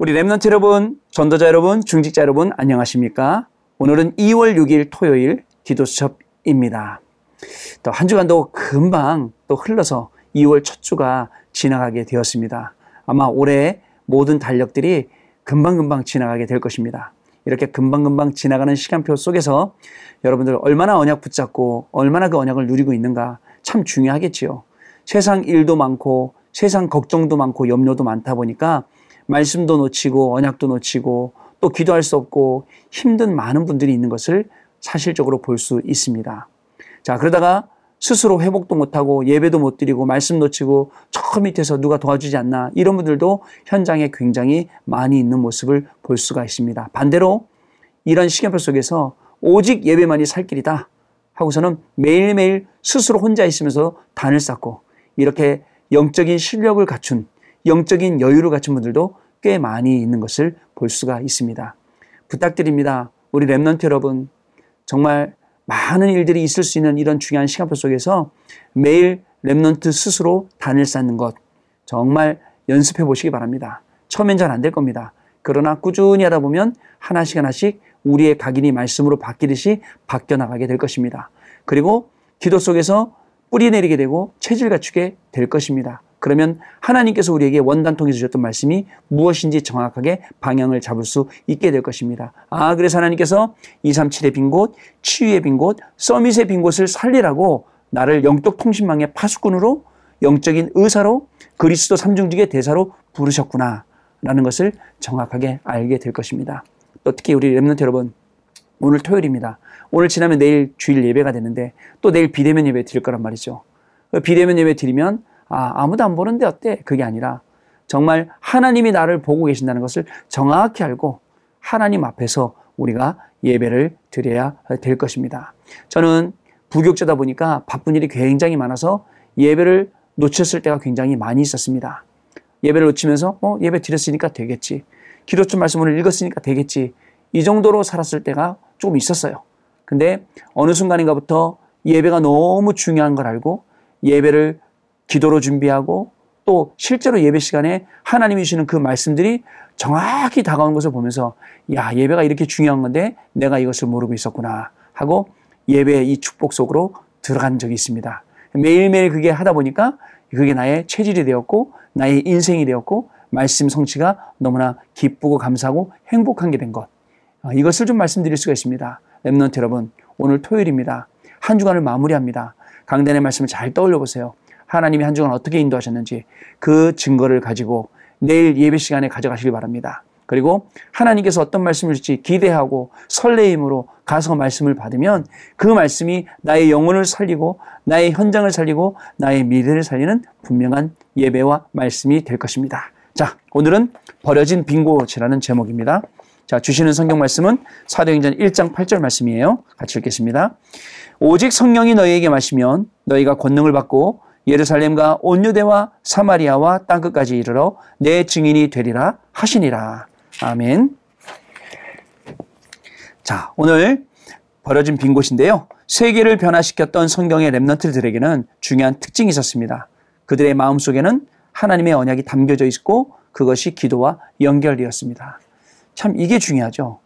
우리 랩런트 여러분, 전도자 여러분, 중직자 여러분 안녕하십니까? 오늘은 2월 6일 토요일 기도 수첩입니다. 또 한 주간도 금방 또 흘러서 2월 첫 주가 지나가게 되었습니다. 아마 올해 모든 달력들이 금방금방 지나가게 될 것입니다. 이렇게 금방금방 지나가는 시간표 속에서 여러분들 얼마나 언약 붙잡고 얼마나 그 언약을 누리고 있는가 참 중요하겠지요. 세상 일도 많고 세상 걱정도 많고 염려도 많다 보니까 말씀도 놓치고 언약도 놓치고 또 기도할 수 없고 힘든 많은 분들이 있는 것을 사실적으로 볼 수 있습니다. 자, 그러다가 스스로 회복도 못하고 예배도 못 드리고 말씀 놓치고 저 밑에서 누가 도와주지 않나 이런 분들도 현장에 굉장히 많이 있는 모습을 볼 수가 있습니다. 반대로 이런 시간표 속에서 오직 예배만이 살 길이다 하고서는 매일매일 스스로 혼자 있으면서 단을 쌓고 이렇게 영적인 실력을 갖춘 영적인 여유를 갖춘 분들도 꽤 많이 있는 것을 볼 수가 있습니다. 부탁드립니다. 우리 Remnant 여러분, 정말 많은 일들이 있을 수 있는 이런 중요한 시간표 속에서 매일 Remnant 스스로 단을 쌓는 것 정말 연습해 보시기 바랍니다. 처음엔 잘 안 될 겁니다. 그러나 꾸준히 하다 보면 하나씩 하나씩 우리의 각인이 말씀으로 바뀌듯이 바뀌어 나가게 될 것입니다. 그리고 기도 속에서 뿌리 내리게 되고 체질 갖추게 될 것입니다. 그러면 하나님께서 우리에게 원단 통해서 주셨던 말씀이 무엇인지 정확하게 방향을 잡을 수 있게 될 것입니다. 아, 그래서 하나님께서 237의 빈 곳, 치유의 빈 곳, 서밋의 빈 곳을 살리라고 나를 영적 통신망의 파수꾼으로 영적인 의사로 그리스도 삼중직의 대사로 부르셨구나. 라는 것을 정확하게 알게 될 것입니다. 또 특히 우리 랩런트 여러분, 오늘 토요일입니다. 오늘 지나면 내일 주일 예배가 되는데 또 내일 비대면 예배 드릴 거란 말이죠. 그 비대면 예배 드리면 아, 아무도 안 보는데 어때? 그게 아니라 정말 하나님이 나를 보고 계신다는 것을 정확히 알고 하나님 앞에서 우리가 예배를 드려야 될 것입니다. 저는 부교육자다 보니까 바쁜 일이 굉장히 많아서 예배를 놓쳤을 때가 굉장히 많이 있었습니다. 예배를 놓치면서 어, 예배 드렸으니까 되겠지. 기도점 말씀을 읽었으니까 되겠지. 이 정도로 살았을 때가 조금 있었어요. 근데 어느 순간인가부터 예배가 너무 중요한 걸 알고 예배를 기도로 준비하고 또 실제로 예배 시간에 하나님이 주시는 그 말씀들이 정확히 다가오는 것을 보면서 야, 예배가 이렇게 중요한 건데 내가 이것을 모르고 있었구나 하고 예배의 이 축복 속으로 들어간 적이 있습니다. 매일매일 그게 하다 보니까 그게 나의 체질이 되었고 나의 인생이 되었고 말씀 성취가 너무나 기쁘고 감사하고 행복한 게 된 것. 어, 이것을 좀 말씀드릴 수가 있습니다. Remnant 여러분, 오늘 토요일입니다. 한 주간을 마무리합니다. 강단의 말씀을 잘 떠올려 보세요. 하나님이 한 주간 어떻게 인도하셨는지 그 증거를 가지고 내일 예배 시간에 가져가시기 바랍니다. 그리고 하나님께서 어떤 말씀을 줄지 기대하고 설레임으로 가서 말씀을 받으면 그 말씀이 나의 영혼을 살리고 나의 현장을 살리고 나의 미래를 살리는 분명한 예배와 말씀이 될 것입니다. 자, 오늘은 버려진 빈곳이라는 제목입니다. 자, 주시는 성경 말씀은 사도행전 1장 8절 말씀이에요. 같이 읽겠습니다. 오직 성령이 너희에게 마시면 너희가 권능을 받고 예루살렘과 온 유대와 사마리아와 땅끝까지 이르러 내 증인이 되리라 하시니라. 아멘. 자, 오늘 버려진 빈 곳인데요. 세계를 변화시켰던 성경의 랩런트들에게는 중요한 특징이 있었습니다. 그들의 마음속에는 하나님의 언약이 담겨져 있고 그것이 기도와 연결되었습니다. 참 이게 중요하죠.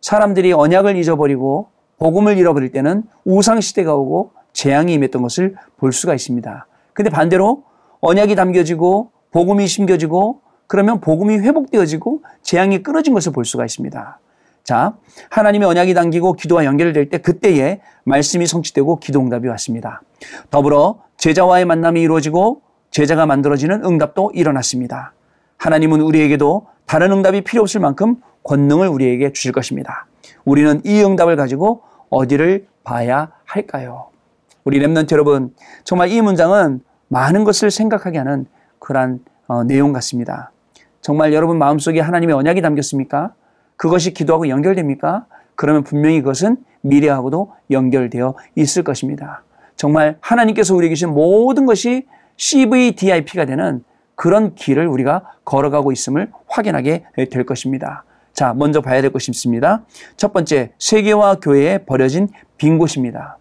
사람들이 언약을 잊어버리고 복음을 잃어버릴 때는 우상 시대가 오고 재앙이 임했던 것을 볼 수가 있습니다. 근데 반대로 언약이 담겨지고 복음이 심겨지고 그러면 복음이 회복되어지고 재앙이 끊어진 것을 볼 수가 있습니다. 자, 하나님의 언약이 담기고 기도와 연결될 때 그때에 말씀이 성취되고 기도 응답이 왔습니다. 더불어 제자와의 만남이 이루어지고 제자가 만들어지는 응답도 일어났습니다. 하나님은 우리에게도 다른 응답이 필요 없을 만큼 권능을 우리에게 주실 것입니다. 우리는 이 응답을 가지고 어디를 봐야 할까요? 우리 랩런트 여러분, 정말 이 문장은 많은 것을 생각하게 하는 그러한 어, 내용 같습니다. 정말 여러분 마음속에 하나님의 언약이 담겼습니까? 그것이 기도하고 연결됩니까? 그러면 분명히 그것은 미래하고도 연결되어 있을 것입니다. 정말 하나님께서 우리에게 주신 모든 것이 CVDIP가 되는 그런 길을 우리가 걸어가고 있음을 확인하게 될 것입니다. 자, 먼저 봐야 될 것이 있습니다. 첫 번째, 세계와 교회에 버려진 빈 곳입니다.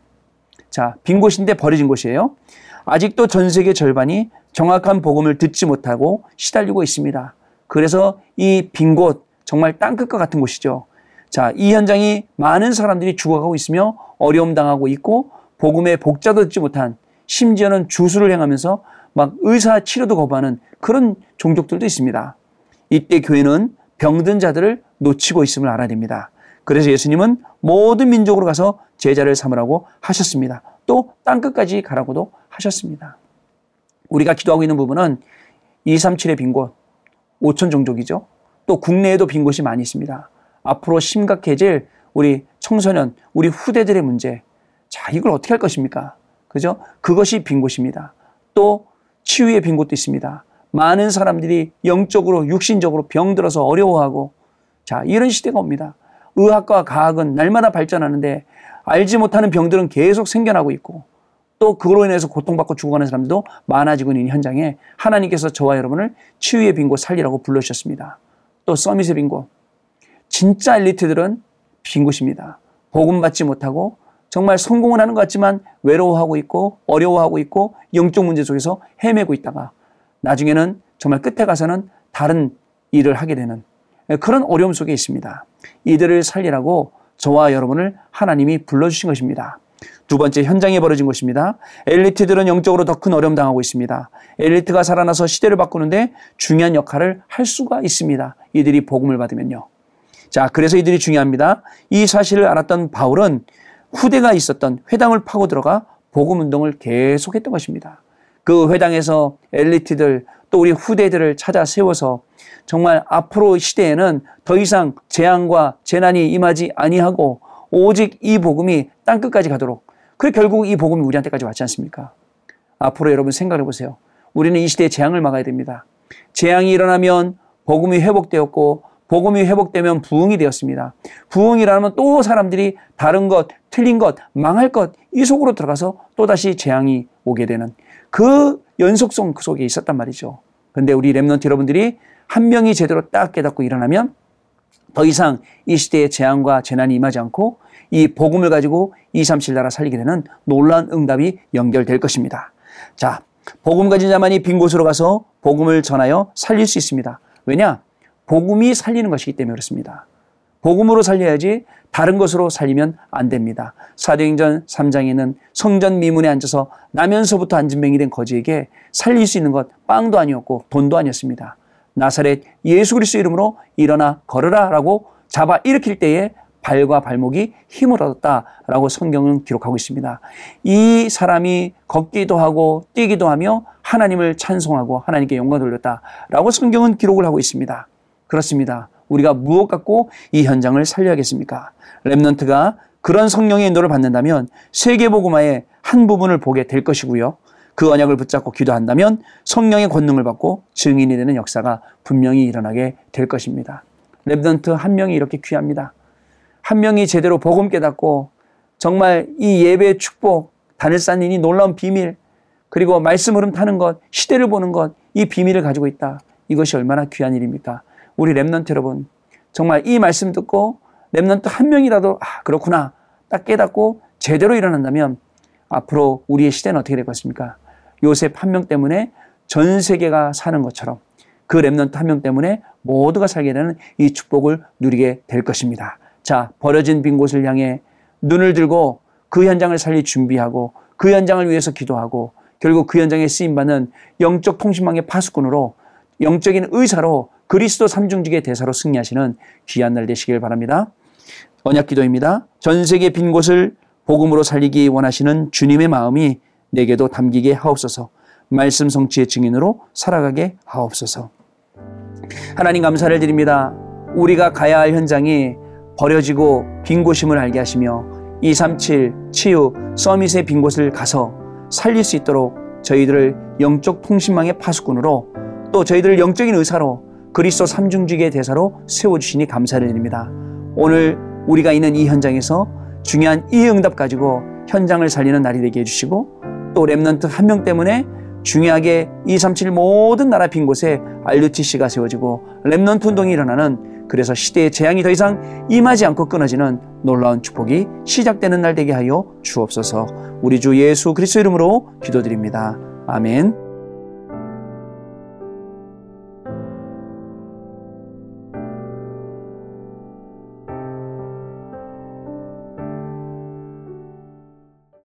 자, 빈 곳인데 버려진 곳이에요. 아직도 전 세계 절반이 정확한 복음을 듣지 못하고 시달리고 있습니다. 그래서 이 빈 곳, 정말 땅끝과 같은 곳이죠. 자, 이 현장이 많은 사람들이 죽어가고 있으며 어려움 당하고 있고 복음의 복자도 듣지 못한 심지어는 주술을 행하면서 막 의사 치료도 거부하는 그런 종족들도 있습니다. 이때 교회는 병든 자들을 놓치고 있음을 알아야 됩니다. 그래서 예수님은 모든 민족으로 가서 제자를 삼으라고 하셨습니다. 또 땅끝까지 가라고도 하셨습니다. 우리가 기도하고 있는 부분은 237의 빈 곳, 5천 종족이죠. 또 국내에도 빈 곳이 많이 있습니다. 앞으로 심각해질 우리 청소년, 우리 후대들의 문제. 자, 이걸 어떻게 할 것입니까? 그죠? 그것이 빈 곳입니다. 또 치유의 빈 곳도 있습니다. 많은 사람들이 영적으로, 육신적으로 병들어서 어려워하고 자, 이런 시대가 옵니다. 의학과 과학은 날마다 발전하는데 알지 못하는 병들은 계속 생겨나고 있고 또 그로 인해서 고통받고 죽어가는 사람도 많아지고 있는 현장에 하나님께서 저와 여러분을 치유의 빈곳 살리라고 불러주셨습니다. 또 서밋의 빈 곳. 진짜 엘리트들은 빈 곳입니다. 복음 받지 못하고 정말 성공을 하는 것 같지만 외로워하고 있고 어려워하고 있고 영적 문제 속에서 헤매고 있다가 나중에는 정말 끝에 가서는 다른 일을 하게 되는 그런 어려움 속에 있습니다. 이들을 살리라고 저와 여러분을 하나님이 불러주신 것입니다. 두 번째 현장에 벌어진 것입니다. 엘리트들은 영적으로 더 큰 어려움 당하고 있습니다. 엘리트가 살아나서 시대를 바꾸는데 중요한 역할을 할 수가 있습니다. 이들이 복음을 받으면요. 자, 그래서 이들이 중요합니다. 이 사실을 알았던 바울은 후대가 있었던 회당을 파고 들어가 복음 운동을 계속했던 것입니다. 그 회당에서 엘리트들 또 우리 후대들을 찾아 세워서 정말 앞으로 시대에는 더 이상 재앙과 재난이 임하지 아니하고 오직 이 복음이 땅 끝까지 가도록 그래 결국 이 복음이 우리한테까지 왔지 않습니까? 앞으로 여러분 생각해 보세요. 우리는 이 시대의 재앙을 막아야 됩니다. 재앙이 일어나면 복음이 회복되었고 복음이 회복되면 부흥이 되었습니다. 부흥이라면 또 사람들이 다른 것, 틀린 것, 망할 것, 이 속으로 들어가서 또 다시 재앙이 오게 되는 그 연속성 그 속에 있었단 말이죠. 근데 우리 Remnant 여러분들이 한 명이 제대로 딱 깨닫고 일어나면 더 이상 이 시대에 재앙과 재난이 임하지 않고 이 복음을 가지고 237 나라 살리게 되는 놀라운 응답이 연결될 것입니다. 자, 복음 가진 자만이 빈 곳으로 가서 복음을 전하여 살릴 수 있습니다. 왜냐? 복음이 살리는 것이기 때문에 그렇습니다. 복음으로 살려야지 다른 것으로 살리면 안 됩니다. 사도행전 3장에는 성전 미문에 앉아서 나면서부터 앉은 뱅이 된 거지에게 살릴 수 있는 것 빵도 아니었고 돈도 아니었습니다. 나사렛 예수 그리스도 이름으로 일어나 걸으라라고 잡아 일으킬 때에 발과 발목이 힘을 얻었다라고 성경은 기록하고 있습니다. 이 사람이 걷기도 하고 뛰기도 하며 하나님을 찬송하고 하나님께 영광 돌렸다라고 성경은 기록을 하고 있습니다. 그렇습니다. 우리가 무엇 갖고 이 현장을 살려야겠습니까? 랩넌트가 그런 성령의 인도를 받는다면 세계복음화의 한 부분을 보게 될 것이고요. 그 언약을 붙잡고 기도한다면 성령의 권능을 받고 증인이 되는 역사가 분명히 일어나게 될 것입니다. remnant 한 명이 이렇게 귀합니다. 한 명이 제대로 복음 깨닫고 정말 이 예배의 축복, 단을 쌓는 이 놀라운 비밀, 그리고 말씀 흐름 타는 것, 시대를 보는 것, 이 비밀을 가지고 있다. 이것이 얼마나 귀한 일입니까? 우리 remnant 여러분 정말 이 말씀 듣고 remnant 한 명이라도 아 그렇구나 딱 깨닫고 제대로 일어난다면 앞으로 우리의 시대는 어떻게 될 것입니까? 요셉 한 명 때문에 전 세계가 사는 것처럼 그 remnant 한 명 때문에 모두가 살게 되는 이 축복을 누리게 될 것입니다. 자, 버려진 빈 곳을 향해 눈을 들고 그 현장을 살릴 준비하고 그 현장을 위해서 기도하고 결국 그 현장에 쓰임받는 영적 통신망의 파수꾼으로 영적인 의사로 그리스도 삼중직의 대사로 승리하시는 귀한 날 되시길 바랍니다. 언약 기도입니다. 전 세계 빈 곳을 복음으로 살리기 원하시는 주님의 마음이 내게도 담기게 하옵소서. 말씀 성취의 증인으로 살아가게 하옵소서. 하나님 감사를 드립니다. 우리가 가야 할 현장이 버려지고 빈 곳임을 알게 하시며 237 치유 서밋의 빈 곳을 가서 살릴 수 있도록 저희들을 영적 통신망의 파수꾼으로 또 저희들을 영적인 의사로 그리스도 삼중직의 대사로 세워주시니 감사를 드립니다. 오늘 우리가 있는 이 현장에서 중요한 이 응답 가지고 현장을 살리는 날이 되게 해주시고 또 remnant 한 명 때문에 중요하게 237 모든 나라 빈 곳에 RUTC가 세워지고 remnant 운동이 일어나는 그래서 시대의 재앙이 더 이상 임하지 않고 끊어지는 놀라운 축복이 시작되는 날 되게 하여 주옵소서 우리 주 예수 그리스도 이름으로 기도드립니다. 아멘.